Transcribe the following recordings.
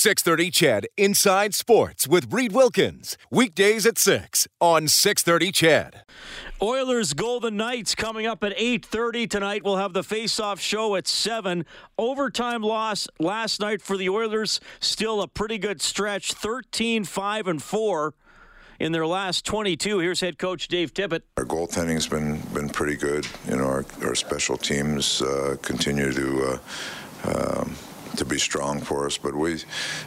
630 CHED Inside Sports with Reid Wilkins. Weekdays at 6 on 630 CHED. Oilers Golden Knights coming up at 8:30 tonight. We'll have the face-off show at 7. Overtime loss last night for the Oilers. Still a pretty good stretch, 13-5 and 4 in their last 22. Here's head coach Dave Tippett. Our goaltending's been been pretty good. You know, our, our special teams uh, continue to uh, um, to be strong for us. But we,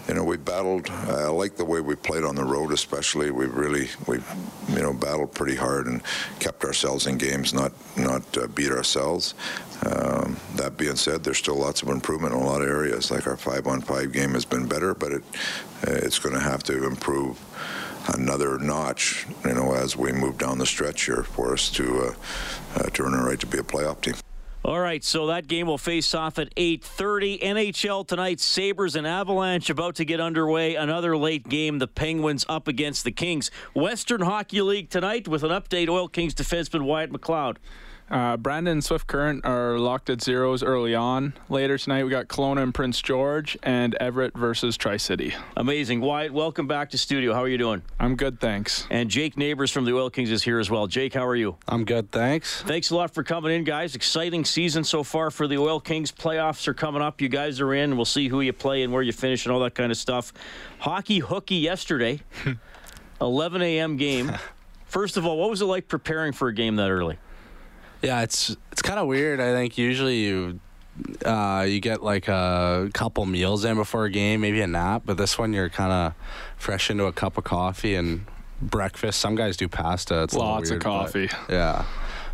you know, we battled. I like the way we played on the road, especially. We really, we, you know, battled pretty hard and kept ourselves in games, not not uh, beat ourselves. Um, that being said, there's still lots of improvement in a lot of areas. Like our five-on-five game has been better, but it it's going to have to improve another notch, you know, as we move down the stretch here for us to uh, uh, to earn a right to be a playoff team. All right, so that game will face off at 8:30. NHL tonight, Sabres and Avalanche about to get underway. Another late game, the Penguins up against the Kings. Western Hockey League tonight with an update. Oil Kings defenseman Wyatt McLeod. Uh, Brandon and Swift Current are locked at zeros early on. Later tonight, we got Kelowna and Prince George, and Everett versus Tri City. Amazing. Wyatt, welcome back to studio. How are you doing? I'm good, thanks. And Jake Neighbors from the Oil Kings is here as well. Jake, how are you? I'm good, thanks. Thanks a lot for coming in, guys. Exciting season so far for the Oil Kings. Playoffs are coming up. You guys are in. We'll see who you play and where you finish and all that kind of stuff. Hockey hooky yesterday, 11 a.m. game. First of all, what was it like preparing for a game that early? Yeah, it's it's kind of weird. I think usually you uh, you get like a couple meals in before a game, maybe a nap, but this one you're kind of fresh into a cup of coffee and breakfast. Some guys do pasta. It's Lots weird, of coffee. Yeah.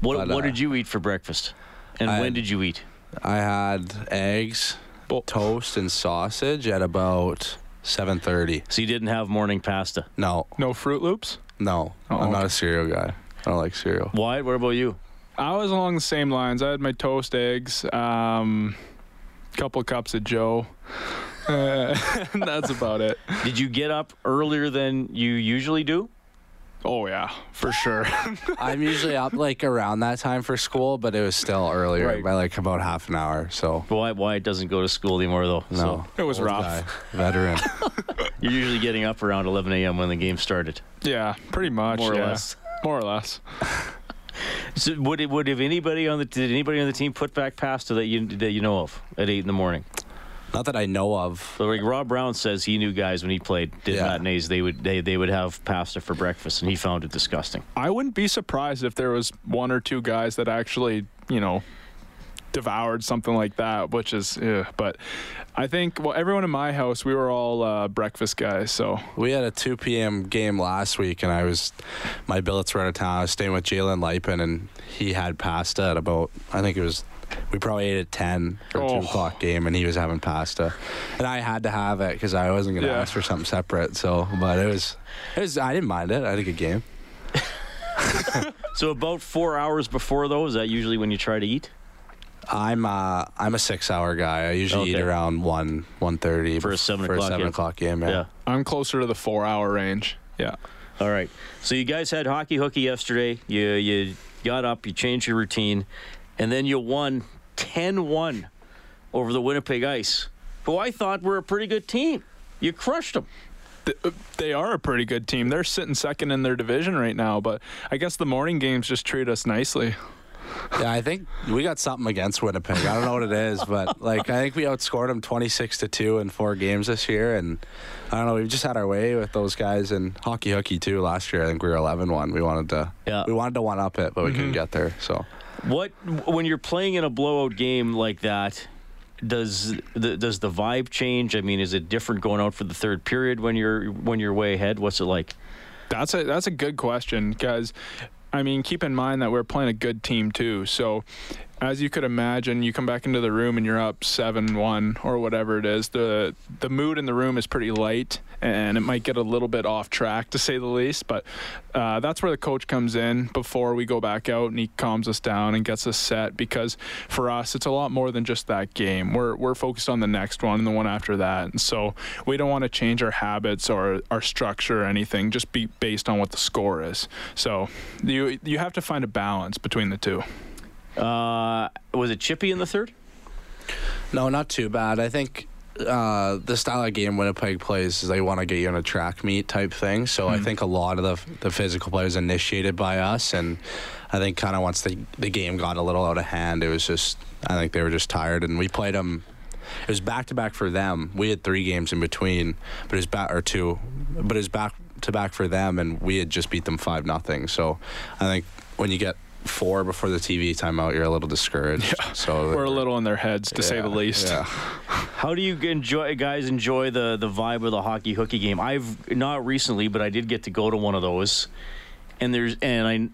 What, But, what uh, did you eat for breakfast? And I- when did you eat? I had eggs, toast, and sausage at about 7:30. So you didn't have morning pasta. No, No Fruit Loops? no, Oh, I'm not a cereal guy. I don't like cereal. Wyatt, what about you? I was along the same lines. I had my toast, eggs, um, couple cups of Joe. Uh, that's about it. Did you get up earlier than you usually do? Oh yeah, for sure. I'm usually up like around that time for school, but it was still earlier Right. by like about half an hour. So why Wyatt doesn't go to school anymore, though. no, So It was Old rough. guy, veteran. you're usually getting up around 11 a.m. when the game started. yeah, pretty much. More or less. More or less. So would it, would have anybody on the did anybody on the team put back pasta that you that you know of at eight in the morning? Not that I know of. So like Rob Brown says he knew guys when he played did Yeah. matinees they would they, they would have pasta for breakfast and he found it disgusting. I wouldn't be surprised if there was one or two guys that actually, you know, devoured something like that, which is, ugh. but I think, well, everyone in my house, we were all uh, breakfast guys. So We had a 2 p.m. game last week, and I was, my billets were out of town. I was staying with Jalen Luypen, and he had pasta at about, I think it was, we probably ate at 10 for a Oh. 2 o'clock game, and he was having pasta. And I had to have it because I wasn't going to Yeah. ask for something separate. So, but it was, it was, I didn't mind it. I had a good game. So about four hours before though, is that usually when you try to eat? I'm uh I'm a six hour guy. I usually eat around one one thirty For a seven for o'clock a seven game. o'clock game. Yeah. yeah. I'm closer to the four hour range. Yeah. All right. So you guys had hockey hooky yesterday. You you got up, you changed your routine, and then you won 10-1 over the Winnipeg Ice, who I thought were a pretty good team. You crushed them. Uh, They are a pretty good team. They're sitting second in their division right now, but I guess the morning games just treat us nicely. Yeah, I think we got something against Winnipeg. I don't know what it is, but like I think we outscored them twenty six to two in four games this year, and I don't know. We've just had our way with those guys and hockey hooky too. Last year, I think we were 11-1. We wanted to Yeah. we wanted to one up it, but we couldn't mm-hmm. get there. So What when you're playing in a blowout game like that? Does the does the vibe change? I mean, is it different going out for the third period when you're when you're way ahead? What's it like? That's a that's a good question because I mean keep in mind that we're playing a good team too. So as you could imagine, you come back into the room and you're up seven one or whatever it is. The the mood in the room is pretty light and it might get a little bit off track to say the least. But uh, that's where the coach comes in before we go back out and he calms us down and gets us set because for us it's a lot more than just that game. We're we're focused on the next one and the one after that. And so we don't want to change our habits or our structure or anything, just be based on what the score is. So you you have to find a balance between the two. Uh, was it chippy in the third? no, not too bad. I think uh, the style of game Winnipeg plays is they want to get you in a track meet type thing. So I think a lot of the the physical was initiated by us, and I think kind of once the the game got a little out of hand, it was just I think they were just tired, and we played them. It was back to back for them. We had three games in between, but it was back or two, but it was back to back for them, and we had just beat them five nothing. So I think when you get four before the TV timeout, you're a little discouraged. Yeah. So We're a little in their heads, to say the least. Yeah. How do you enjoy, guys? Enjoy the the vibe of the hockey hooky game? I've not recently, but I did get to go to one of those, and there's and I.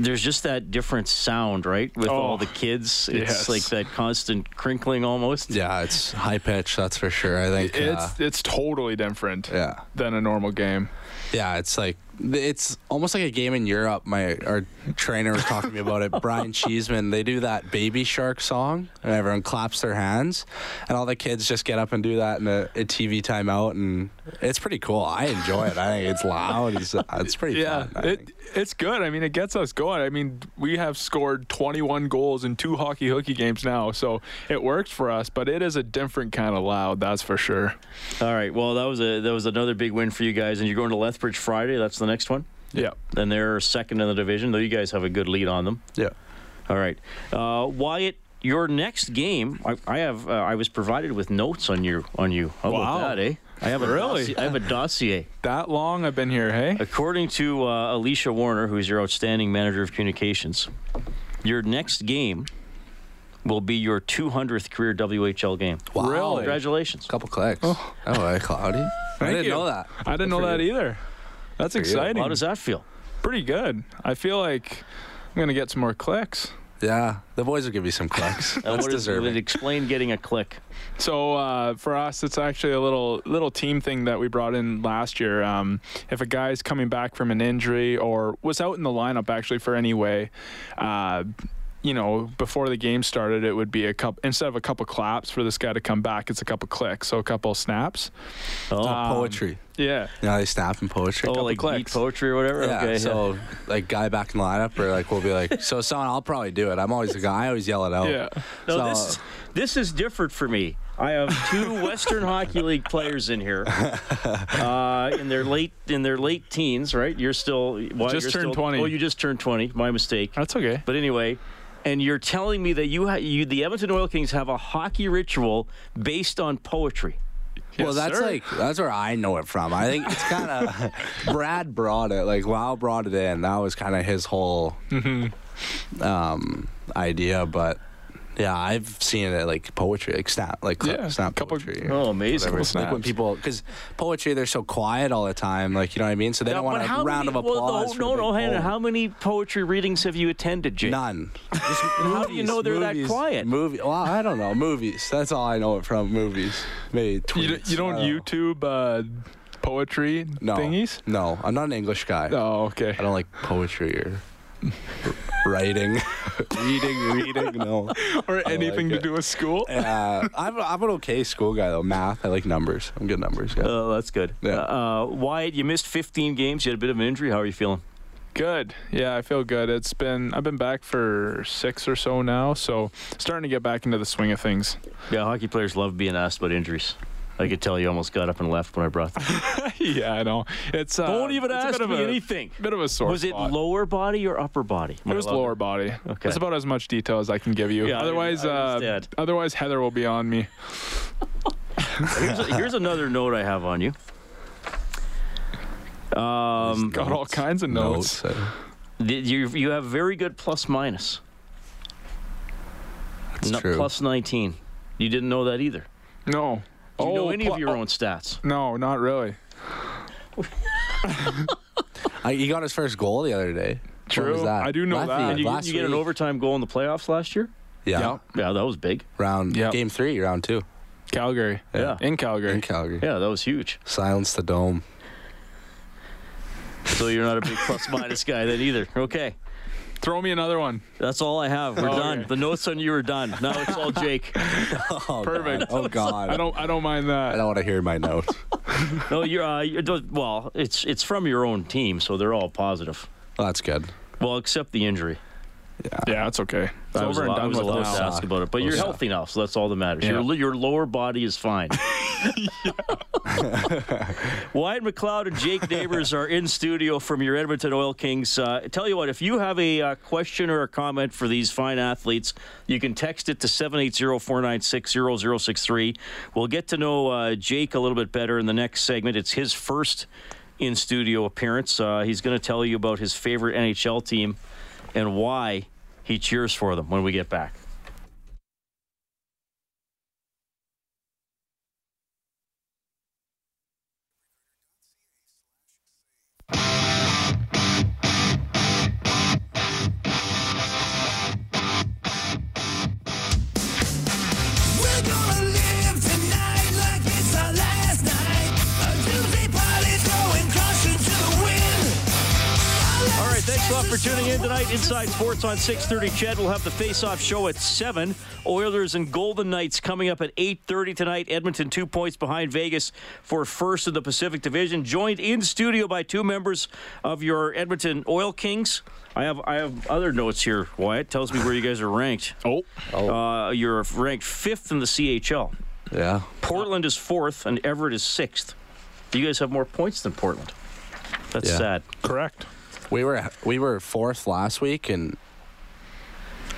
There's just that different sound, right? With all Oh, the kids, it's yes. like that constant crinkling almost. Yeah, it's high pitch, that's for sure. I think. uh, It's it's totally different yeah, than a normal game. yeah. It's like it's almost like a game in Europe. My our trainer was talking to me about it. Brian Cheeseman. They do that Baby Shark song, and everyone claps their hands, and all the kids just get up and do that in a, a TV timeout, and it's pretty cool. I enjoy it. I think it's loud. It's, it's pretty Yeah, fun. I it it's good. I mean, it gets us going. I mean, we have scored 21 goals in two hockey hooky games now, so it works for us. But it is a different kind of loud, that's for sure. All right. Well, that was a that was another big win for you guys, and you're going to Lethbridge Friday. That's the next one. Yeah. And they're second in the division, though you guys have a good lead on them. Yeah. All right, uh, Wyatt. Your next game, I, I have. Uh, I was provided with notes on you. On you. How Wow. about that, eh? I have a Really? Dossier, I have a dossier. That long I've been here, hey? According to uh, Alicia Warner, who's your outstanding manager of communications, your next game will be your 200th career WHL game. Wow. Really? Congratulations. Couple clicks. Oh, hey, Cloudy. I didn't you. know that. I didn't know that either. That's exciting. How does that feel? Pretty good. I feel like I'm going to get some more clicks. Yeah, the boys will give you some clicks. And That's what is, deserving. explain getting a click. So uh, for us, it's actually a little little team thing that we brought in last year. Um, if a guy's coming back from an injury or was out in the lineup actually for any way, uh, you know, before the game started, it would be a couple instead of a couple claps for this guy to come back, it's a couple clicks, so a couple snaps. Oh, Uh, poetry. Yeah. You know, they snap in poetry. oh like beat clicks. poetry or whatever? Yeah, okay. so like guy back in the lineup, or like we'll be like, so someone I'll probably do it. I'm always the guy. I always yell it out. Yeah. No, So, this this is different for me. I have two Western Hockey League players in here, uh, in their late in their late teens. Right? You're still well, Just you're turned still- 20. Oh, you just turned 20. My mistake. That's okay. But anyway, and you're telling me that you, ha- you the Edmonton Oil Kings have a hockey ritual based on poetry. well, that's sir. like that's where I know it from. I think it's kind of Brad brought it. Like Wow brought it in. That was kind of his whole Mm-hmm. um, idea. But yeah, I've seen it like poetry, like snap, like cl- Yeah, snap couple- poetry. Oh, amazing! Like when people, because poetry, they're so quiet all the time. Like you know what I mean. So they don't want a round many, of applause. Well, no, the no, Hannah. How many poetry readings have you attended, Jake? None. Just, How do you know they're that quiet? Movie. Well, I don't know. Movies. That's all I know it from. Movies. Maybe tweets. You, d- you don't. YouTube uh, poetry no. thingies? No, I'm not an English guy. Oh, okay. I don't like poetry or writing, reading, reading. No. Or anything like to do with school? Uh, I'm, I'm an okay school guy though. Math. I like numbers. I'm good numbers guy. Oh, that's good. Yeah. Uh, Wyatt, you missed 15 games. You had a bit of an injury. How are you feeling? Good. Yeah, I feel good. It's been I've been back for six or so now, so starting to get back into the swing of things. Yeah, hockey players love being asked about injuries. I could tell you almost got up and left when I brought them. yeah, I know. It's uh, Don't even it's a ask bit of me a, anything. Bit of a sore Was it lower body or upper body? Am It I was allowed to- lower body. Okay. That's about as much detail as I can give you. Yeah, otherwise, uh, otherwise Heather will be on me. Here's, here's another note I have on you. Um, Got all kinds of notes. uh, th- you you have very good plus minus. That's Not true. plus 19. You didn't know that either. No. Do you oh, know any pl- of your oh, own stats? No, not really. I, he got his first goal the other day. When True. was that? I do know Last that. week, And you, last you get an overtime goal in the playoffs last year? Yeah. Yep. Yeah, that was big. Round Yep. game three, round two Calgary. Yeah. In Calgary. in Calgary. Yeah, that was huge. Silence the dome. So you're not a big plus minus guy then either. Okay. Throw me another one. That's all I have. We're Okay. done. The notes on you are done. Now it's all Jake. Oh, Perfect. God. Oh God. I don't I don't mind that. I don't want to hear my notes. No, you're, uh, you're well. It's it's from your own team, so they're all positive. Well, that's good. Well, except the injury. Yeah, it's okay. It's I was, over and allowed- I was with allowed now. to ask about it, but you're healthy now, so that's all that matters. Yeah. Your, your lower body is fine. Wyatt McLeod and Jake Neighbors are in studio from your Edmonton Oil Kings. Uh, tell you what, if you have a uh, question or a comment for these fine athletes, you can text it to 780-496-0063. We'll get to know uh, Jake a little bit better in the next segment. It's his first in studio appearance. Uh, he's going to tell you about his favorite NHL team and why he cheers for them when we get back. For tuning in tonight. Inside Sports on 6:30. CHED will have the face-off show at seven. Oilers and Golden Knights coming up at 8:30 tonight. Edmonton two points behind Vegas for first in the Pacific Division. Joined in studio by two members of your Edmonton Oil Kings. I have I have other notes here. Wyatt tells me where you guys are ranked. Oh, Uh, you're ranked fifth in the CHL. Yeah. Portland is fourth, and Everett is sixth. You guys have more points than Portland. That's Yeah. sad. correct. We were we were fourth last week, and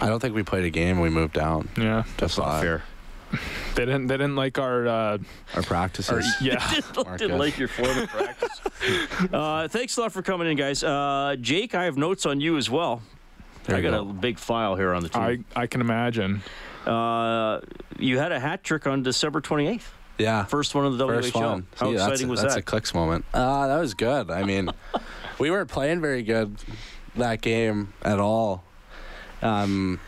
I don't think we played a game. We moved down. Yeah, That's Not fair. they didn't. They didn't like our. Uh, Our practices. our yeah. Didn't good. like your form of practice. uh, thanks a lot for coming in, guys. Uh, Jake, I have notes on you as well. There I got go. a big file here on the I team. I can imagine. Uh, you had a hat trick on December 28th. Yeah. First one of the First WHL. one. How See, that's exciting a, was that's that? a clicks moment. Uh, that was good. I mean, we weren't playing very good that game at all. Um,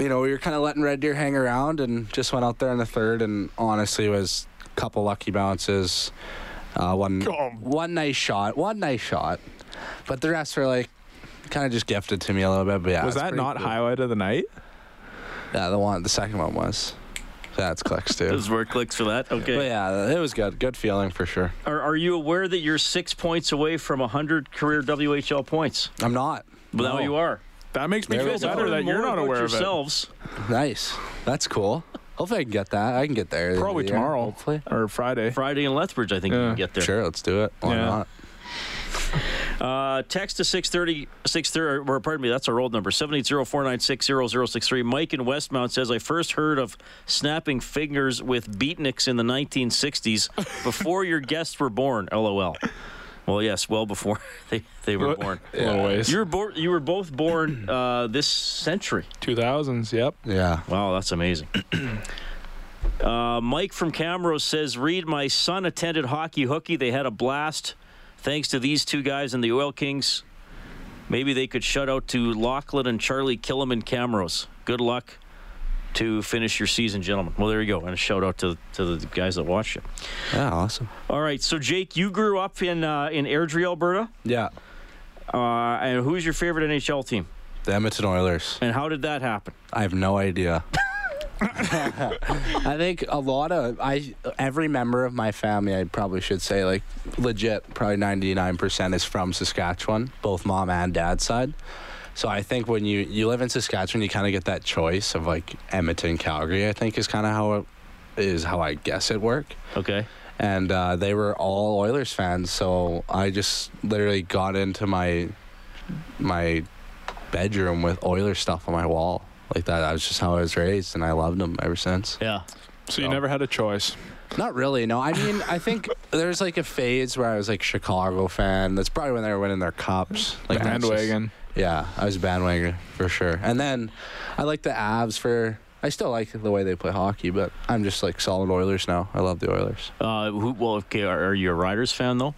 you know, we were kind of letting Red Deer hang around and just went out there in the third and honestly was a couple lucky bounces. Uh, one, Oh. one nice shot. One nice shot. But the rest were like kind of just gifted to me a little bit. But yeah, was that not cool. highlight of the night? Yeah, the one, the second one was. That's clicks too. Those were clicks for that. Okay. But yeah, it was good. Good feeling for sure. Are, are you aware that you're six points away from 100 career WHL points? I'm not. But now No. you are. That makes me There feel better that you're not about aware of it. yourselves. Nice. That's cool. Hopefully I can get that. I can get there. at the end Probably the year, tomorrow Hopefully. or Friday. Friday in Lethbridge, I think you can get there. Sure, let's do it. Why Yeah. not? Uh, text to 630, 630, or pardon me, that's our old number, 780-496-0063. Mike in Westmount says, I first heard of snapping fingers with beatniks in the 1960s before your guests were born, LOL. Well, yes, well before they, they were born. A little. You were, bor- you were both born uh, this century. 2000s. Yep. Yeah. Wow, that's amazing. uh, Mike from Camrose says, Reid, my son attended Hockey Hooky. They had a blast. Thanks to these two guys and the Oil Kings. Maybe they could shout out to Lachlan and Charlie Killam Camrose. Good luck to finish your season, gentlemen. Well, there you go. And a shout out to, to the guys that watched it. Yeah, awesome. All right, so Jake, you grew up in uh, in Airdrie, Alberta. Yeah. Uh, and who's your favorite NHL team? The Edmonton Oilers. And how did that happen? I have no idea. I think a lot of I every member of my family, I probably should say, like legit, probably ninety nine percent is from Saskatchewan, both mom and dad side. So I think when you you live in Saskatchewan, you kind of get that choice of like Edmonton, Calgary. I think is kind of how it is how I guess it worked. Okay. and uh, they were all Oilers fans. So I just literally got into my my bedroom with Oilers stuff on my wall like that. That was just how I was raised, and I loved them ever since. Yeah. So you never had a choice. Not really, no. I mean, I think there's like a phase where I was like Chicago fan. That's probably when they were winning their cups. Like that's just- Bandwagon. yeah, I was a bandwagon for sure. And then I like the Avs for. I still like the way they play hockey, but I'm just like solid Oilers now. I love the Oilers. Uh, who, well, okay, are, are you a Riders fan, though?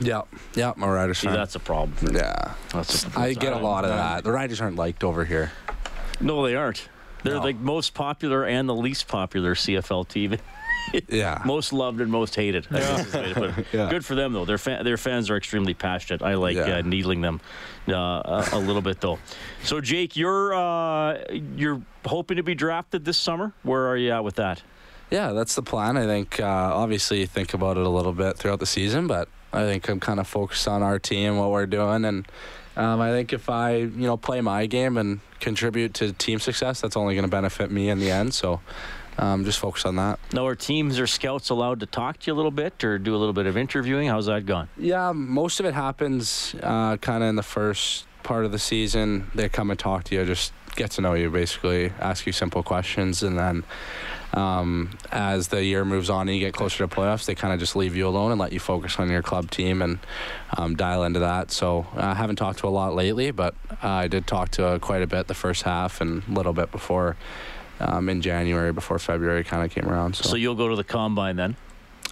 Yeah, yeah, I'm Riders See, fan. that's a problem. yeah, That's a, I get a lot of that. The Riders aren't liked over here. No, they aren't. They're No. the most popular and the least popular CFL team. Yeah. most loved and most hated. I guess is the way to put it. Yeah. Good for them though. Their fa- their fans are extremely passionate. I like Yeah. uh, needling them uh, a, a little bit though. So Jake, you're uh, you're hoping to be drafted this summer. Where are you at with that? Yeah, that's the plan. I think uh, obviously you think about it a little bit throughout the season, but I think I'm kind of focused on our team, what we're doing, and Um, I think if I, you know, play my game and contribute to team success, that's only going to benefit me in the end. So, um, just focus on that. Now, are teams or scouts allowed to talk to you a little bit or do a little bit of interviewing? How's that gone? Yeah, most of it happens uh, kind of in the first part of the season. They come and talk to you, just get to know you, basically, ask you simple questions, and then um, as the year moves on and you get closer to playoffs, they kind of just leave you alone and let you focus on your club team and um, dial into that. So uh, I haven't talked to a lot lately, but uh, I did talk to uh, quite a bit the first half and a little bit before. Um, in January, before February kind of came around. So you'll go to the combine then?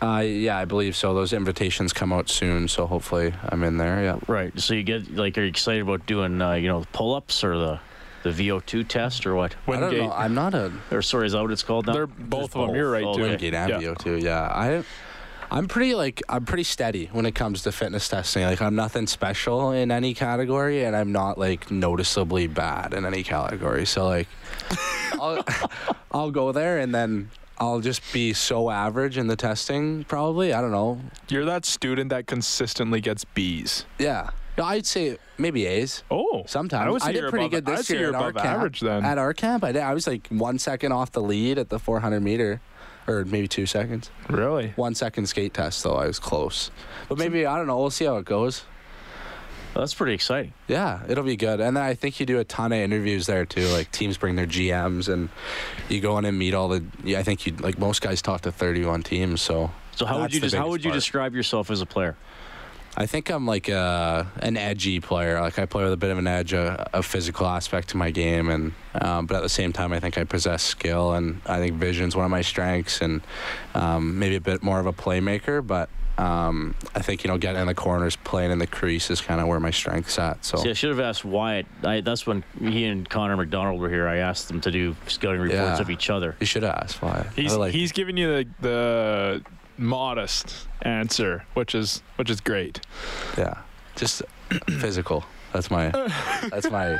Uh, yeah, I believe so. Those invitations come out soon, so hopefully I'm in there. Yeah. Right. So you get like, are you excited about doing, uh, you know, pull-ups or the the VO2 test or what? I don't know. I'm not a Or sorry, is that what it's called now? They're both of them. You're right, Oh, too. okay. Wingate and Yeah. VO2. Yeah, I, I'm pretty like I'm pretty steady when it comes to fitness testing. Like I'm nothing special in any category, and I'm not like noticeably bad in any category. So like, I'll, I'll go there and then. I'll just be so average in the testing, probably. I don't know. You're that student that consistently gets B's. Yeah. No, I'd say maybe A's. Oh, Sometimes I, say did pretty above, good this year at our camp. average then. At our camp, I did. I was like one second off the lead at the 400 meter, or maybe two seconds. really? One second skate test though. I was close, but maybe I don't know. We'll see how it goes. That's pretty exciting. Yeah, it'll be good. And then I think you do a ton of interviews there too. Like teams bring their GMs, and you go in and meet all the. Yeah, I think you like most guys talk to 31 teams. So So how would you just, how would you part. describe yourself as a player? I think I'm like a, an edgy player. Like I play with a bit of an edge, a, a physical aspect to my game, and um, but at the same time, I think I possess skill, and I think vision's one of my strengths, and um, maybe a bit more of a playmaker. But um, I think you know getting in the corners, playing in the crease is kind of where my strength's at. So See, I should have asked Wyatt. I, that's when he and Connor McDonald were here. I asked them to do scouting reports Yeah. of each other. you should have asked why. He's like he's giving you the the modest answer, which is which is great. yeah, just physical. That's my that's my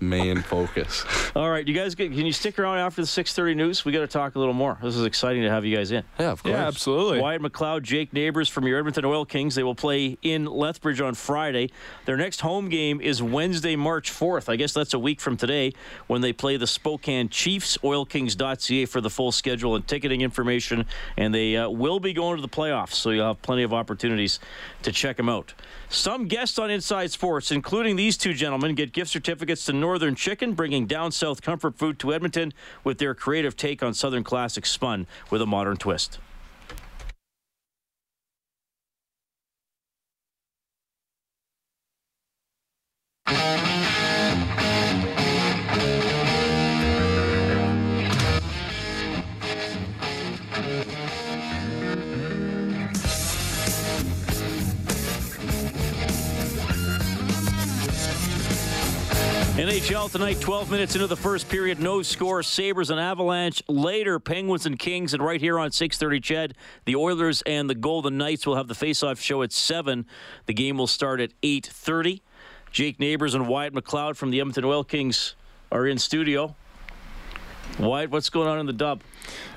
main focus. All right, you guys, can you stick around after the 6:30 news? We got to talk a little more. This is exciting to have you guys in. Yeah, of course. Yeah, absolutely. Wyatt McLeod, Jake Neighbors from your Edmonton Oil Kings. They will play in Lethbridge on Friday. Their next home game is Wednesday, March 4th. I guess that's a week from today when they play the Spokane Chiefs. OilKings.ca for the full schedule and ticketing information. And they uh, will be going to the playoffs, so you'll have plenty of opportunities to check them out. Some guests on Inside Sports, including these two gentlemen, get gift certificates to Northern Chicken, bringing down south comfort food to Edmonton with their creative take on Southern classics spun with a modern twist. NHL tonight, 12 minutes into the first period, no score. Sabres and Avalanche. Later, Penguins and Kings. And right here on 6:30, CHED, the Oilers and the Golden Knights will have the face-off show at seven. The game will start at 8:30. Jake Neighbors and Wyatt McLeod from the Edmonton Oil Kings are in studio. Wyatt, what's going on in the dub?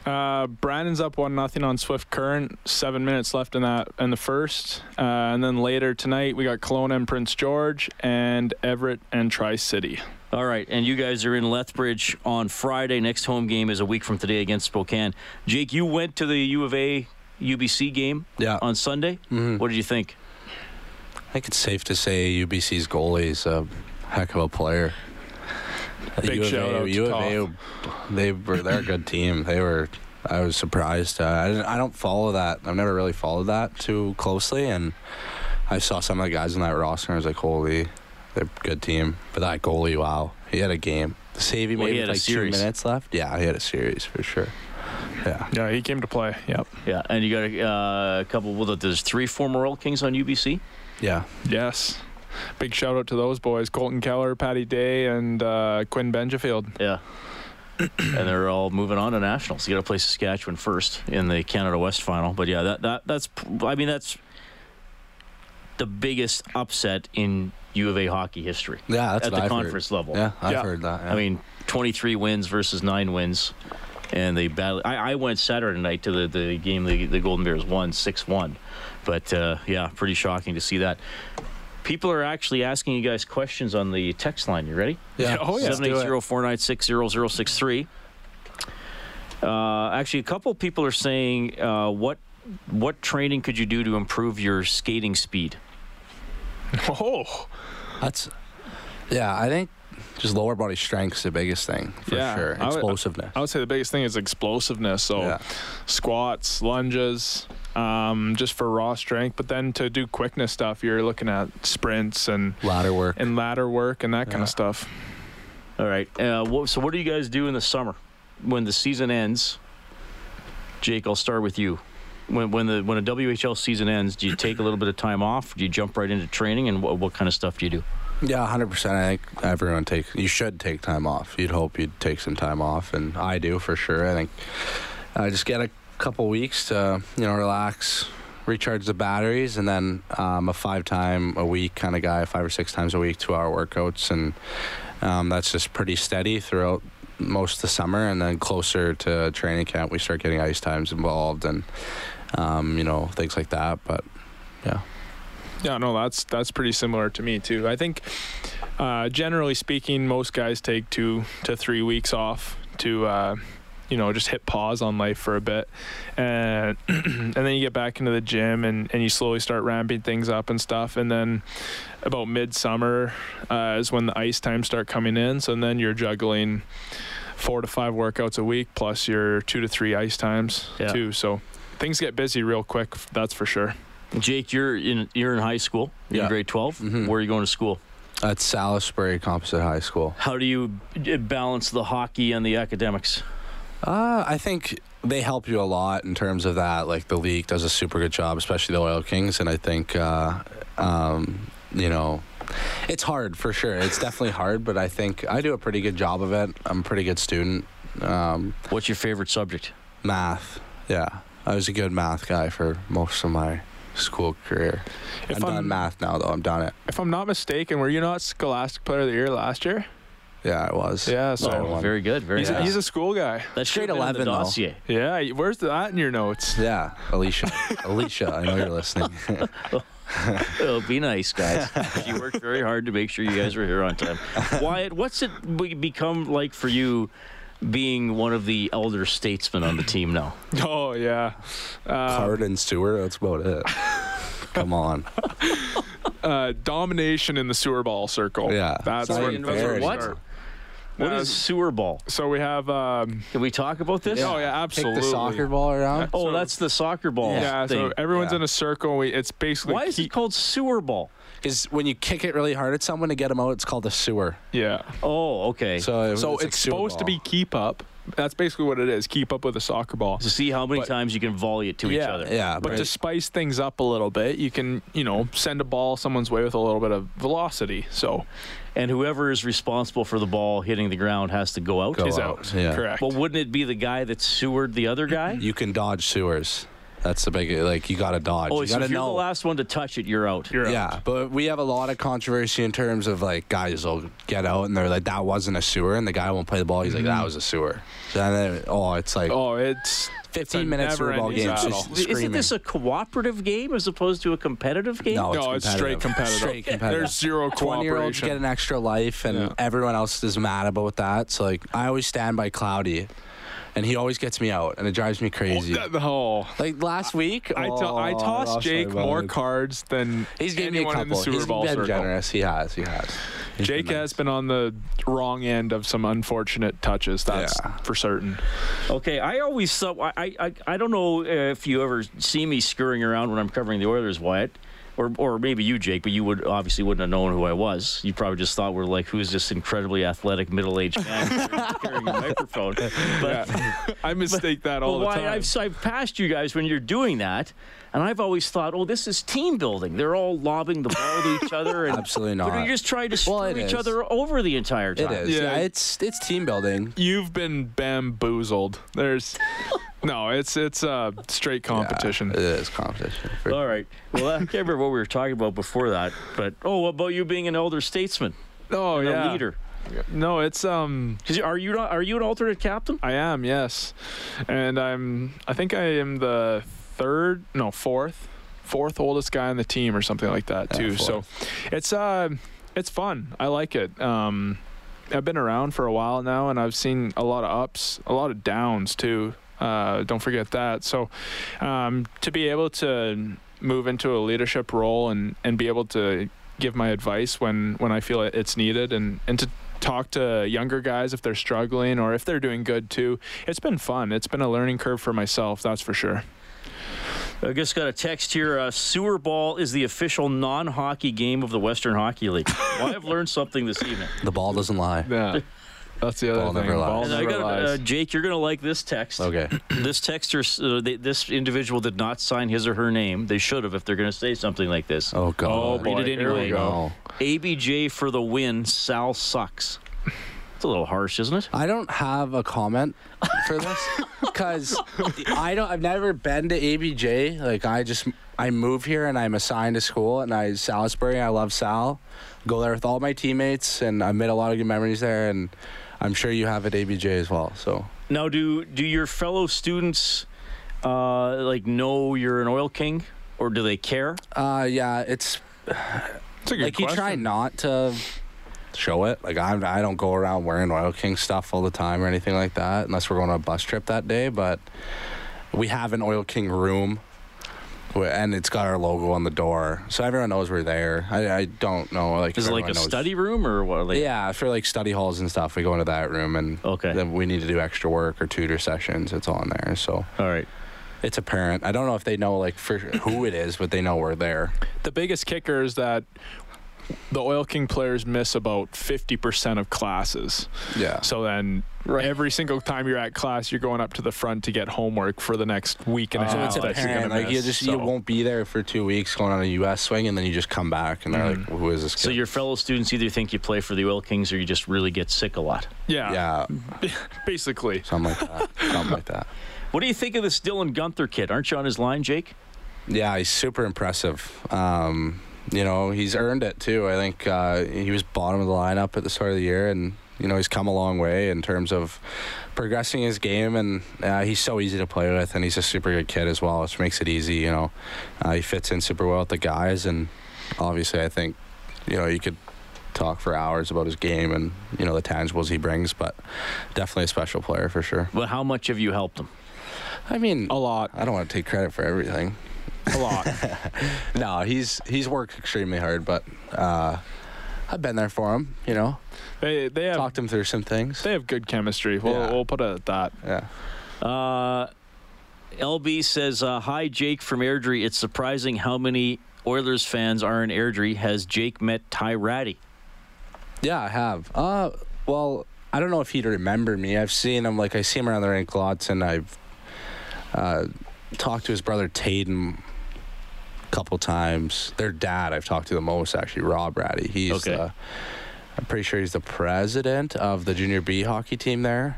Uh, Brandon's up one nothing on Swift Current. Seven minutes left in that in the first, uh, and then later tonight we got Kelowna and Prince George, and Everett and Tri City. All right, and you guys are in Lethbridge on Friday. Next home game is a week from today against Spokane. Jake, you went to the U of A UBC game Yeah. on Sunday. What did you think? I think it's safe to say UBC's goalie is a heck of a player. Big U of shout A, out U of A, they were they're a good team. They were. I was surprised. Uh, I didn't, I don't follow that. I've never really followed that too closely, and I saw some of the guys in that roster. and I was like, holy, they're a good team. But that goalie, wow, he had a game. The save he Well, he made had with a like two series. minutes left. Yeah, he had a series for sure. Yeah. Yeah, he came to play. Yep. Yeah, and you got a, uh, a couple. Well, there's three former Oil Kings on UBC. Yeah. Yes. Big shout out to those boys: Colton Kehler, Patty Day, and uh, Quinn Benjafield. Yeah. and they're all moving on to nationals. You got to play Saskatchewan first in the Canada West final. But yeah, that, that that's I mean that's the biggest upset in U of A hockey history Yeah, that's at what the I've conference heard. level. Yeah, I've Yeah. heard that. yeah. I mean, 23 wins versus nine wins, and they battle. I, I went Saturday night to the, the game the, the Golden Bears won six one, but uh, yeah, pretty shocking to see that. People are actually asking you guys questions on the text line. You ready? Yeah, oh, yeah. Let's do it. 780-496-0063. Uh, actually, a couple people are saying, uh, what what training could you do to improve your skating speed? Oh, That's yeah. I think just lower body strength is the biggest thing for Yeah, sure. I would- Explosiveness. I would say the biggest thing is explosiveness. So Yeah. squats, lunges, um, just for raw strength. But then to do quickness stuff, you're looking at sprints and Ladder work. and ladder work and that kind Yeah. of stuff. All right. Uh, what, so, what do you guys do in the summer when the season ends? Jake, I'll start with you. When when the when a WHL season ends, do you take a little bit of time off? Do you jump right into training, and what, what kind of stuff do you do? Yeah, hundred percent. I think everyone takes. You should take time off. You'd hope you'd take some time off, and I do for sure. I think I just get a couple weeks to you know relax, recharge the batteries, and then um, a five time a week kind of guy, five or six times a week, two hour workouts, and um, that's just pretty steady throughout most of the summer. And then closer to training camp, we start getting ice times involved, and um, you know things like that. But yeah. Yeah, no, that's that's pretty similar to me too. I think, uh, generally speaking, most guys take two to three weeks off to, uh, you know, just hit pause on life for a bit, and and then you get back into the gym and and you slowly start ramping things up and stuff, and then about midsummer uh, is when the ice times start coming in. So then you're juggling four to five workouts a week plus your two to three ice times Yeah. too. So things get busy real quick. That's for sure. Jake, you're in you're in high school. You're in Yeah. grade 12. Mhm. Where are you going to school? At Salisbury Composite High School. How do you uh, balance the hockey and the academics? Uh, I think they help you a lot in terms of that. Like the league does a super good job, especially the Oil Kings, and I think uh, um, you know it's hard for sure. It's definitely hard, but I think I do a pretty good job of it. I'm a pretty good student. Um, What's your favorite subject? math, yeah, I was a good math guy for most of my school career. If I'm, I'm- done math now, though. I'm done it. If I'm not mistaken, were you not Scholastic Player of the Year last year? Yeah, I was. Yeah, so Sorry, one. Very good. Very he's, good. a, he's a school guy. That's Straight should have been in 11 the though. dossier. Yeah, where's that in your notes? Yeah, Alicia. Alicia, I know you're listening. Oh, be nice, guys. you worked very hard to make sure you guys were here on time. Wyatt, what's it become like for you being one of the elder statesmen on the team now? Oh yeah, uh, Card and sewer, that's about it. Come on. uh, domination in the sewer ball circle. Yeah. that's Sorry, where, in that's where we what? Start. What Uh, is sewer ball? So we have. Um, Can we talk about this? Oh yeah, absolutely. Take the soccer ball around. Oh, so- that's the soccer ball Yeah, thing. so everyone's Yeah. in a circle. We, it's basically Why is it called sewer ball? Is when you kick it really hard at someone to get them out. It's called a sewer. yeah. Oh, okay. So, So, So like it's sewer supposed to be keep up. That's basically what it is. Keep up with a soccer ball. to see how many But- times you can volley it to each other. Yeah, But but to spice things up a little bit, you can, you know, send a ball someone's way with a little bit of velocity. So And whoever is responsible for the ball hitting the ground has to go out. Go is out, out. yeah. Correct. Well, wouldn't it be the guy that sewered the other guy? you can dodge sewers. That's the big like you got to dodge. oh, you so got to if you're know. the last one to touch it, you're out. You're out. yeah, but we have a lot of controversy in terms of like guys will get out and they're like that wasn't a sewer, and the guy won't play the ball. He's like that mm-hmm. was a sewer. So then, oh, it's like Oh, it's 15 a minutes sewer ball never-ending game. Just Isn't this a cooperative game as opposed to a competitive game? No, no, it's straight competitive. Straight competitive. There's zero cooperation. 20 year olds get an extra life, and Yeah. everyone else is mad about that. So like, I always stand by Cloudy, and he always gets me out, and it drives me crazy. Oh, Like last week, I, to- I oh, tossed lost Jake more cards than He's gave me a anyone in the couple. sewer He's ball been circle. generous. He has. He has. He's Jake been has nice. been on the wrong end of some unfortunate touches. That's Yeah. for certain. Okay, I always thought I, I I don't know if you ever see me scurrying around when I'm covering the Oilers, Wyatt, or or maybe you, Jake, but you would obviously wouldn't have known who I was. You probably just thought we're like, who's this incredibly athletic middle-aged man carrying a microphone? But, Yeah. I mistake that all but the why time. I've I've passed you guys when you're doing that. And I've always thought, oh, this is team building. They're all lobbing the ball to each other. And, Absolutely But not. you're just trying to screw Well, each is. other over the entire It time. is. Yeah. Yeah. it's it's team building. You've been bamboozled. There's no. It's it's a straight competition. Yeah, it is competition. For- All right. Well, I can't remember what we were talking about before that. But oh, what about you being an elder statesman, oh and yeah. a leader? No, it's um. 'Cause are you not, are you an alternate captain? I am yes, and I'm. I think I am the third. No, fourth fourth oldest guy on the team or something like that Yeah, too. so it's uh it's fun. I like it. Um, I've been around for a while now, and I've seen a lot of ups, a lot of downs too. Uh, don't forget that. So um, to be able to move into a leadership role and and be able to give my advice when when I feel it's needed, and and to talk to younger guys if they're struggling or if they're doing good too. It's been fun. It's been a learning curve for myself, that's for sure. I just got a text here. Uh, sewer ball is the official non-hockey game of the Western Hockey League. well, I've learned something this evening. The ball doesn't lie. Yeah. That's the other Ball thing. never lies. Ball And I never got uh, lies. Jake. You're gonna like this text. Okay. This texter, uh, they, this individual did not sign his or her name. They should have if they're gonna say something like this. Oh God. Oh, Read boy, it here we anyway. go. ABJ for the win. Sal sucks. It's a little harsh, isn't it? I don't have a comment for this because I don't. I've never been to ABJ. Like I just I move here and I'm assigned to school and I Salisbury. I love Sal. Go there with all my teammates and I made a lot of good memories there. And I'm sure you have at ABJ as well. So Now, do do your fellow students uh, like know you're an oil king, or do they care? uh, yeah, it's It's a good like you try not to show it. Like I'm, I don't go around wearing Oil King stuff all the time or anything like that, unless we're going on a bus trip that day. But we have an Oil King room, and it's got our logo on the door, so everyone knows we're there. I, I don't know, like Is it like a knows- study room or what? Like, Yeah, for like study halls and stuff, we go into that room, and Okay. then we need to do extra work or tutor sessions. It's all in there, so All right. it's apparent. I don't know if they know like for who it is, but they know we're there. The biggest kicker is that the Oil King players miss about 50% of classes. Yeah. So then every single time you're at class, you're going up to the front to get homework for the next week and a half. So it's that you're apparent. gonna Like you just So- you won't be there for two weeks going on a U.S. swing, and then you just come back, and they're like, "Who is this?" Kid? So your fellow students either think you play for the Oil Kings or you just really get sick a lot. Yeah, yeah, basically. something like that. something like that. What do you think of this Dylan Guenther kid? Aren't you on his line, Jake? Yeah, he's super impressive. Um, you know, he's earned it too. I think uh, he was bottom of the lineup at the start of the year, and you know he's come a long way in terms of progressing his game, and uh, he's so easy to play with, and he's a super good kid as well, which makes it easy. You know, uh, he fits in super well with the guys, and obviously, I think you know you could talk for hours about his game and you know the tangibles he brings, but definitely a special player for sure. But how much have you helped him? I mean, A lot. I don't want to take credit for everything. A lot. No, he's he's worked extremely hard, but uh, I've been there for him. You know, they they have talked him through some things. they have good chemistry. We'll, Yeah. we'll put it at that. Yeah, Uh, LB says, uh, Hi, Jake from Airdrie. It's surprising how many Oilers fans are in Airdrie. Has Jake met Ty Rattie? yeah, I have. Uh, well, I don't know if he'd remember me. I've seen him like I see him around the rink lots, and I've uh, talked to his brother Tatum a couple times. Their dad, I've talked to the most actually, Rob Rattie. He's Okay. the, I'm pretty sure he's the president of the junior B hockey team there.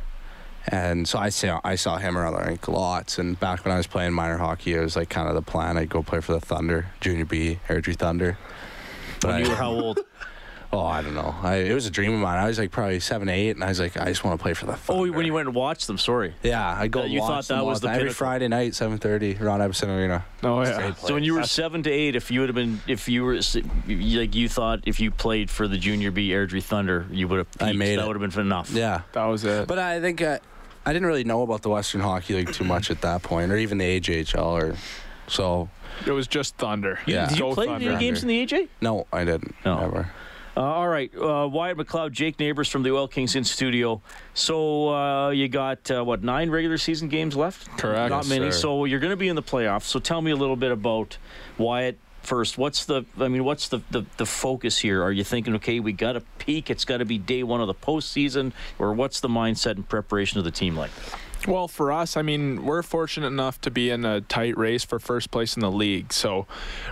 And so I saw I saw him around the rink lots. And back when I was playing minor hockey, it was like kind of the plan. I'd go play for the Thunder, junior B, Airdrie Thunder. When But you I- were how old? Oh, I don't know. I, it was a dream of mine. I was like probably seven, eight, and I was like, I just want to play for the oh, when you went and watched them. Sorry. Yeah, I go. Uh, you watch thought that all was the every pinnacle. Friday night, seven thirty, Ron Ebbesen Arena. Oh yeah. Great So when you were seven to eight, if you would have been, if you were like you thought, if you played for the Junior B Airdrie Thunder, you would have. I peaked. made that would have been enough. Yeah, That was it. but I think uh, I didn't really know about the Western Hockey League too much at that point, or even the AJHL, or so. it was just Thunder. Yeah. Did you Go play Thunder. any games in the AJ? No, I didn't. No. Never. Uh, all right, uh, Wyatt McLeod, Jake Neighbors from the Oil Kings in studio. So uh, you got uh, what nine regular season games left? Correct. Not many. sir. So you're going to be in the playoffs. So tell me a little bit about Wyatt first. What's the? I mean, what's the the, the focus here? Are you thinking, okay, we got to peak? It's got to be day one of the postseason, or what's the mindset and preparation of the team like? Well, for us, I mean, we're fortunate enough to be in a tight race for first place in the league. So,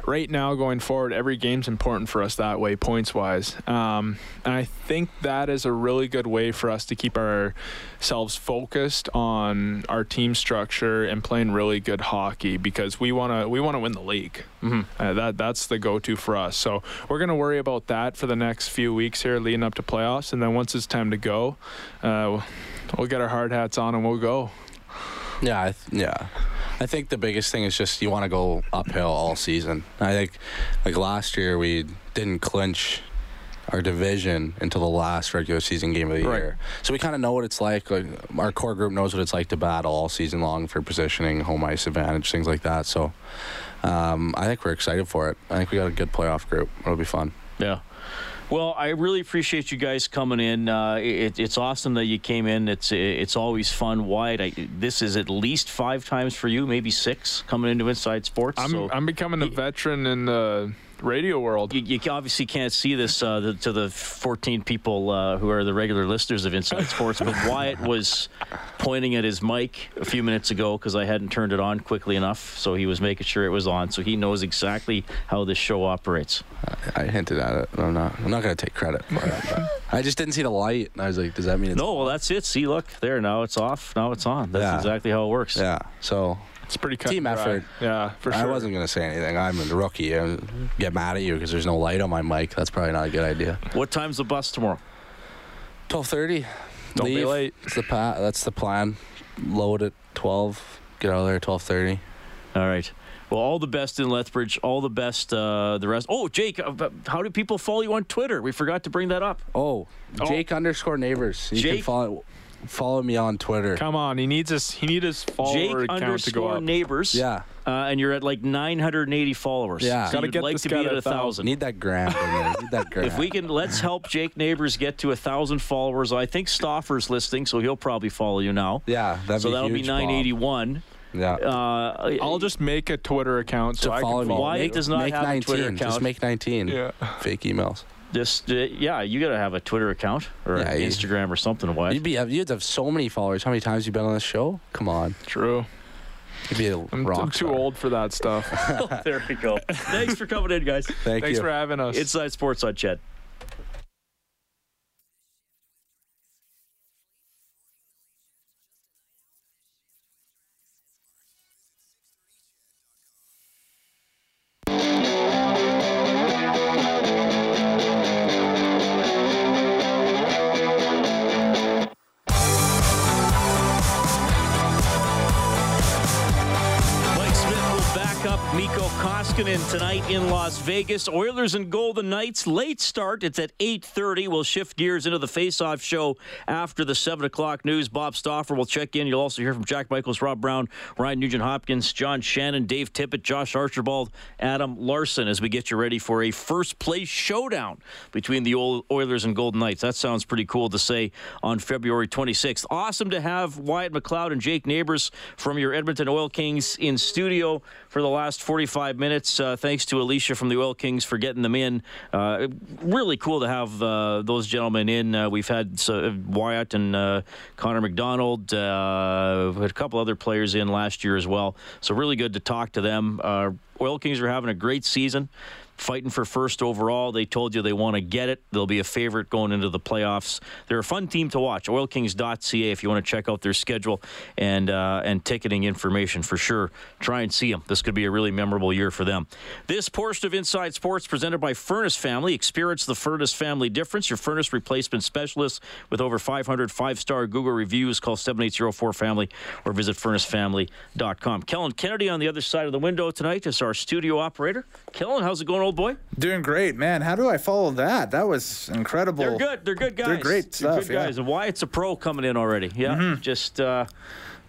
right now, going forward, every game's important for us that way, points wise. Um, and I think that is a really good way for us to keep ourselves focused on our team structure and playing really good hockey because we want to we want to win the league. Mm-hmm. Uh, that that's the go-to for us. So we're going to worry about that for the next few weeks here, leading up to playoffs, and then once it's time to go. Uh, We'll get our hard hats on and we'll go. Yeah, I th- yeah. I think the biggest thing is just you want to go uphill all season. I think, like last year, we didn't clinch our division until the last regular season game of the Right. year. So we kind of know what it's like. Like our core group knows what it's like to battle all season long for positioning, home ice advantage, things like that. So um, I think we're excited for it. I think we got a good playoff group. It'll be fun. Yeah. Well, I really appreciate you guys coming in. Uh, it, it's awesome that you came in. It's it's always fun. I, this is at least five times for you, maybe six, coming into Inside Sports. I'm so I'm becoming a veteran in the radio world. you, you obviously can't see this uh, the, to the 14 people uh, who are the regular listeners of Inside Sports, but Wyatt was pointing at his mic a few minutes ago because I hadn't turned it on quickly enough, so he was making sure it was on. So he knows exactly how this show operates. I hinted at it. I'm not. I'm not gonna take credit for it. I just didn't see the light, and I was like, "Does that mean it's No, well, that's it. See, look there. Now it's off. Now it's on. That's Yeah. exactly how it works. Yeah. So It's pretty cut Team and dry. effort. Yeah, for sure. I wasn't gonna say anything. I'm a rookie. I get mad at you because there's no light on my mic. That's probably not a good idea. What time's the bus tomorrow? Twelve thirty. Don't be late. That's the pa- That's the plan. Load at twelve. Get out of there at twelve thirty. All right. Well, all the best in Lethbridge. All the best. Uh, the rest. Oh, Jake, uh, how do people follow you on Twitter? We forgot to bring that up. Oh, Jake underscore neighbors. You Jake- can follow follow me on Twitter. Come on, he needs his he needs his follower Jake count to go underscore up. neighbors. Yeah. Uh, and you're at like 980 followers. Yeah. So Gotta you'd get like this to guy be at a a thousand. thousand. Need that gram. Need that gram. If we can, let's help Jake Neighbors get to a thousand followers. I think Stauffer's listening, so he'll probably follow you now. Yeah, that'd so be that'll be huge, Bob. 981. Yeah. Uh, I'll just make a Twitter account so to I follow can me. follow. Why make, does not make have a 19. Twitter Just make 19. Yeah. Fake emails. Just uh, yeah, you gotta have a Twitter account or Yeah, you- Instagram or something. Why? You'd be you'd have so many followers. How many times you been on this show? Come on. True. You'd be a I'm, rock I'm too old for that stuff. there we go. Thanks for coming in, guys. Thank Thanks you. for having us. Inside Sports on CHED. Vegas. Oilers and Golden Knights late start. It's at 8:30. We'll shift gears into the face-off show after the seven o'clock news. Bob Stauffer will check in. You'll also hear from Jack Michaels, Rob Brown, Ryan Nugent Hopkins, John Shannon, Dave Tippett, Josh Archibald, Adam Larsson as we get you ready for a first place showdown between the Oilers and Golden Knights. That sounds pretty cool to say on February 26th. Awesome to have Wyatt McLeod and Jake Neighbors from your Edmonton Oil Kings in studio for the last 45 minutes. Uh, thanks to Alicia from the Oil Kings for getting them in. Uh, really cool to have uh, those gentlemen in. Uh, we've had uh, Wyatt and uh, Connor McDonald, a couple other players in last year as well. So really good to talk to them. Oil Kings are having a great season. Fighting for first overall. They told you they want to get it. They'll be a favorite going into the playoffs. They're a fun team to watch. OilKings.ca if you want to check out their schedule and uh, and ticketing information for sure. Try and see them. This could be a really memorable year for them. This portion of Inside Sports presented by Furnace Family. Experience the Furnace Family difference. Your furnace replacement specialist with over 500 five-star Google reviews. Call 7804-FAMILY or visit furnacefamily.com. Kellen Kennedy on the other side of the window tonight is our studio operator. Kellen, how's it going, old boy? Doing great, man. How do I follow that? That was incredible. They're good. They're good guys. They're great They're stuff, good yeah. Mm-hmm. guys. And Wyatt's a pro coming in already. Yeah, just uh,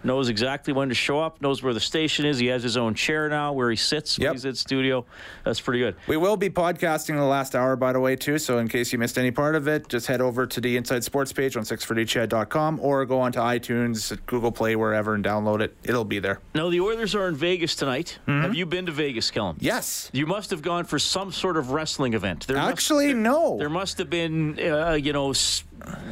knows exactly when to show up. Knows where the station is. He has his own chair now where he sits Yep. he's at studio. That's pretty good. We will be podcasting the last hour, by the way, too. So in case you missed any part of it, just head over to the Inside Sports page on 630ched.com or go onto iTunes, Google Play, wherever, and download it. It'll be there. Now the Oilers are in Vegas tonight. Mm-hmm. Have you been to Vegas, Kellen? Yes. You must have gone for some sort of wrestling event. There must- Actually, there- no. There must have been, uh, you know, s-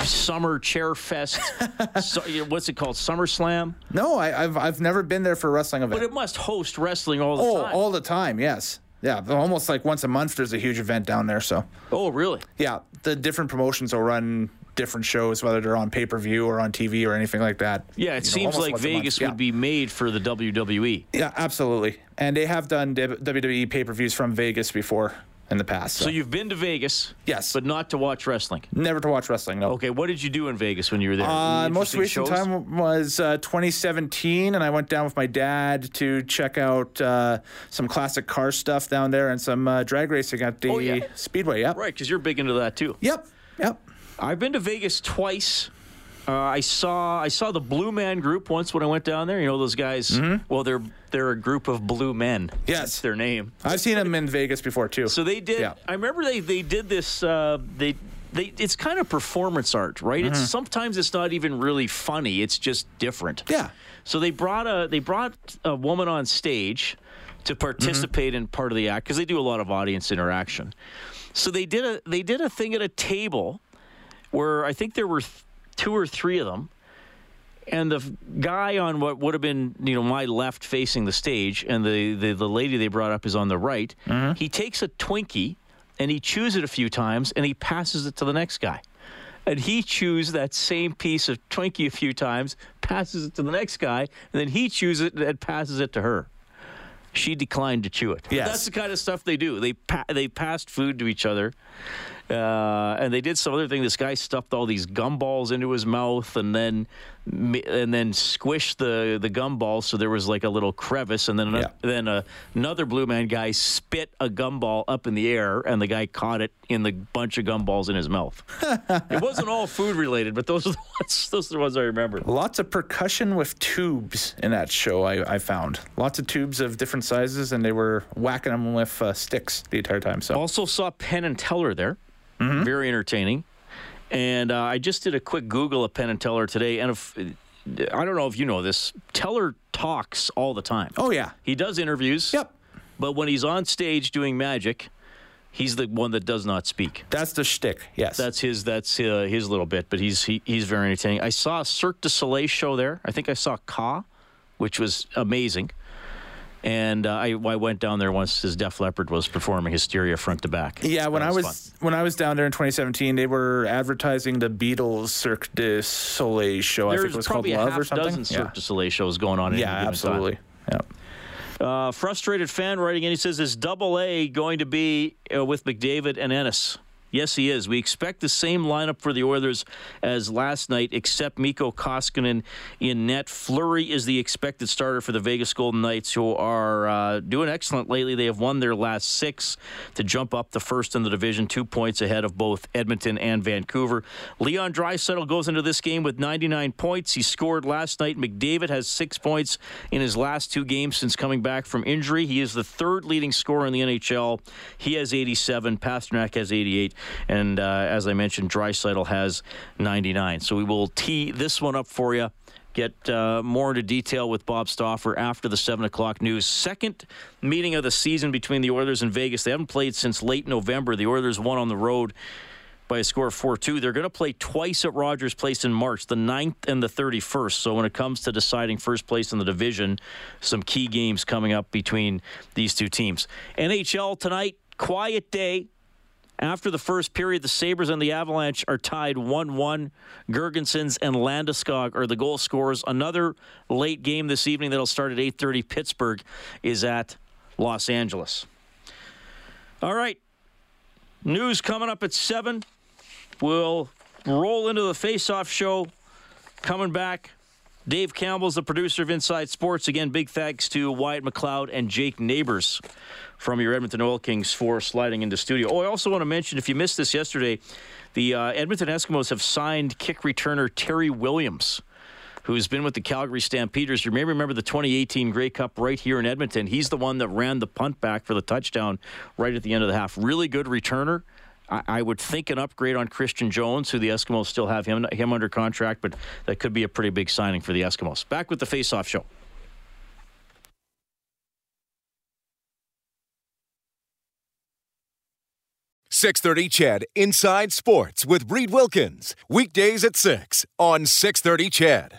summer chair fest. so, what's it called? Summer Slam. No, I, I've I've never been there for a wrestling event. But it must host wrestling all the oh, time. all the time, yes. Yeah, almost like once a month there's a huge event down there. So, oh, really? yeah, the different promotions will run different shows, whether they're on pay per view or on TV or anything like that. Yeah, it You seems almost like once a month. Vegas Yeah. would be made for the. WWE. Yeah, absolutely. And they have done WWE pay per views from Vegas before. In the past. So, So you've been to Vegas, Yes. but not to watch wrestling. never to watch wrestling. No. Okay, what did you do in Vegas when you were there? Uh, most recent shows? time was uh, 2017, and I went down with my dad to check out uh, some classic car stuff down there and some uh, drag racing at the Oh, yeah? Speedway. Yep. Right, because you're big into that too. Yep. Yep. I've been to Vegas twice. Uh, I saw I saw the Blue Man Group once when I went down there. You know those guys. Well, they're they're a group of blue men. Mm-hmm. Yes. That's their name. I've seen them in Vegas before too. So they did. Yeah. I remember they they did this. Uh, they they it's kind of performance art, right? Mm-hmm. It's sometimes it's not even really funny. It's just different. Yeah. So they brought a they brought a woman on stage to participate in part of the act because they do a lot of audience interaction. So they did a they did a thing at a table where I think there were th- two or three of them. And the guy on what would have been, you know, my left facing the stage, and the, the, the lady they brought up is on the right. Mm-hmm. He takes a Twinkie and he chews it a few times and he passes it to the next guy. And he chews that same piece of Twinkie a few times, passes it to the next guy, and then he chews it and passes it to her. She declined to chew it. Yes. That's the kind of stuff they do. They pa- they passed food to each other. Uh, and they did some other thing. This guy stuffed all these gumballs into his mouth, and then and then squished the the gumballs so there was like a little crevice. And then ano- then uh, another blue man guy spit a gumball up in the air, and the guy caught it in the bunch of gumballs in his mouth. it wasn't all food related, but those are the ones. Those are the ones I remember. Lots of percussion with tubes in that show. I, I found lots of tubes of different sizes, and they were whacking them with uh, sticks the entire time. So Also saw Penn and Teller there. Very entertaining. And uh, I just did a quick Google of Penn and Teller today, and if I don't know if you know this, Teller talks all the time. oh yeah, He does interviews. Yep. But when he's on stage doing magic, he's the one that does not speak. that's the shtick. Yes, That's his. That's uh, his little bit. But he's he, he's very entertaining. I saw a Cirque du Soleil show there. I think I saw Ka, which was amazing. And uh, I, I went down there once as Def Leppard was performing Hysteria front to back. Yeah, when That I was fun. when I was down there in 2017, they were advertising the Beatles Cirque du Soleil show. I think There's it was called Love or something. dozen Cirque yeah, du Soleil shows going on. Yeah, any time. absolutely. Yeah. Uh, frustrated fan writing in. He says, "Is Double A going to be uh, with McDavid and Ennis?" Yes, he is. We expect the same lineup for the Oilers as last night, except Mikko Koskinen in net. Fleury is the expected starter for the Vegas Golden Knights, who are uh, doing excellent lately. They have won their last six to jump up the first in the division, two points ahead of both Edmonton and Vancouver. Leon Draisaitl goes into this game with 99 points. He scored last night. McDavid has six points in his last two games since coming back from injury. He is the third leading scorer in the NHL. He has 87. Pastrnak has 88. And uh, as I mentioned, Draisaitl has 99. So we will tee this one up for you. Get uh, more into detail with Bob Stauffer after the 7 o'clock news. Second meeting of the season between the Oilers and Vegas. They haven't played since late November. The Oilers won on the road by a score of 4 2. They're going to play twice at Rogers Place in March, the 9th and the 31st. So when it comes to deciding first place in the division, some key games coming up between these two teams. NHL tonight, quiet day. After the first period, the Sabres and the Avalanche are tied 1 1. Girgensons and Landeskog are the goal scorers. Another late game this evening that'll start at 8.30. Pittsburgh is at Los Angeles. All right. News coming up at 7. We'll roll into the face-off show. Coming back, Dave Campbell's the producer of Inside Sports. Again, big thanks to Wyatt McLeod and Jake Neighbors from your Edmonton Oil Kings for sliding into studio. Oh, I also want to mention, if you missed this yesterday, the uh, Edmonton Eskimos have signed kick returner Terry Williams, who's been with the Calgary Stampeders. You may remember the 2018 Grey Cup right here in Edmonton. He's the one that ran the punt back for the touchdown right at the end of the half. Really good returner. I, I would think an upgrade on Christian Jones, who the Eskimos still have him him under contract, but that could be a pretty big signing for the Eskimos. Back with the face-off show. Six thirty CHED Inside Sports with Reid Wilkins weekdays at six on six thirty CHED.